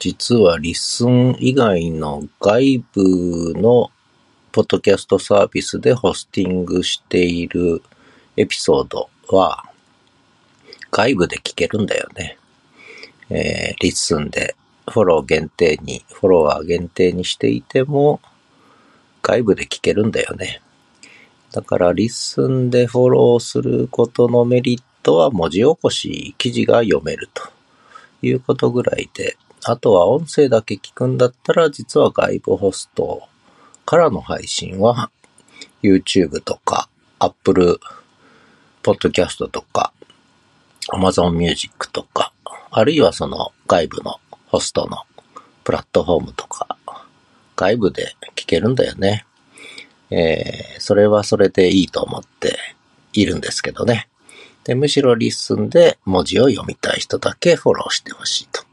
実はリッスン以外の外部のポッドキャストサービスでホスティングしているエピソードは外部で聞けるんだよね。えー、リッスンでフォロー限定に、フォロワー限定にしていても外部で聞けるんだよね。だからリッスンでフォローすることのメリットは文字起こし記事が読めるということぐらいで、あとは音声だけ聞くんだったら実は外部ホストからの配信は YouTube とか Apple Podcast とか Amazon Music とか、あるいはその外部のホストのプラットフォームとか、外部で聞けるんだよね。えー、それはそれでいいと思っているんですけどね。で、むしろリッスンで文字を読みたい人だけフォローしてほしいと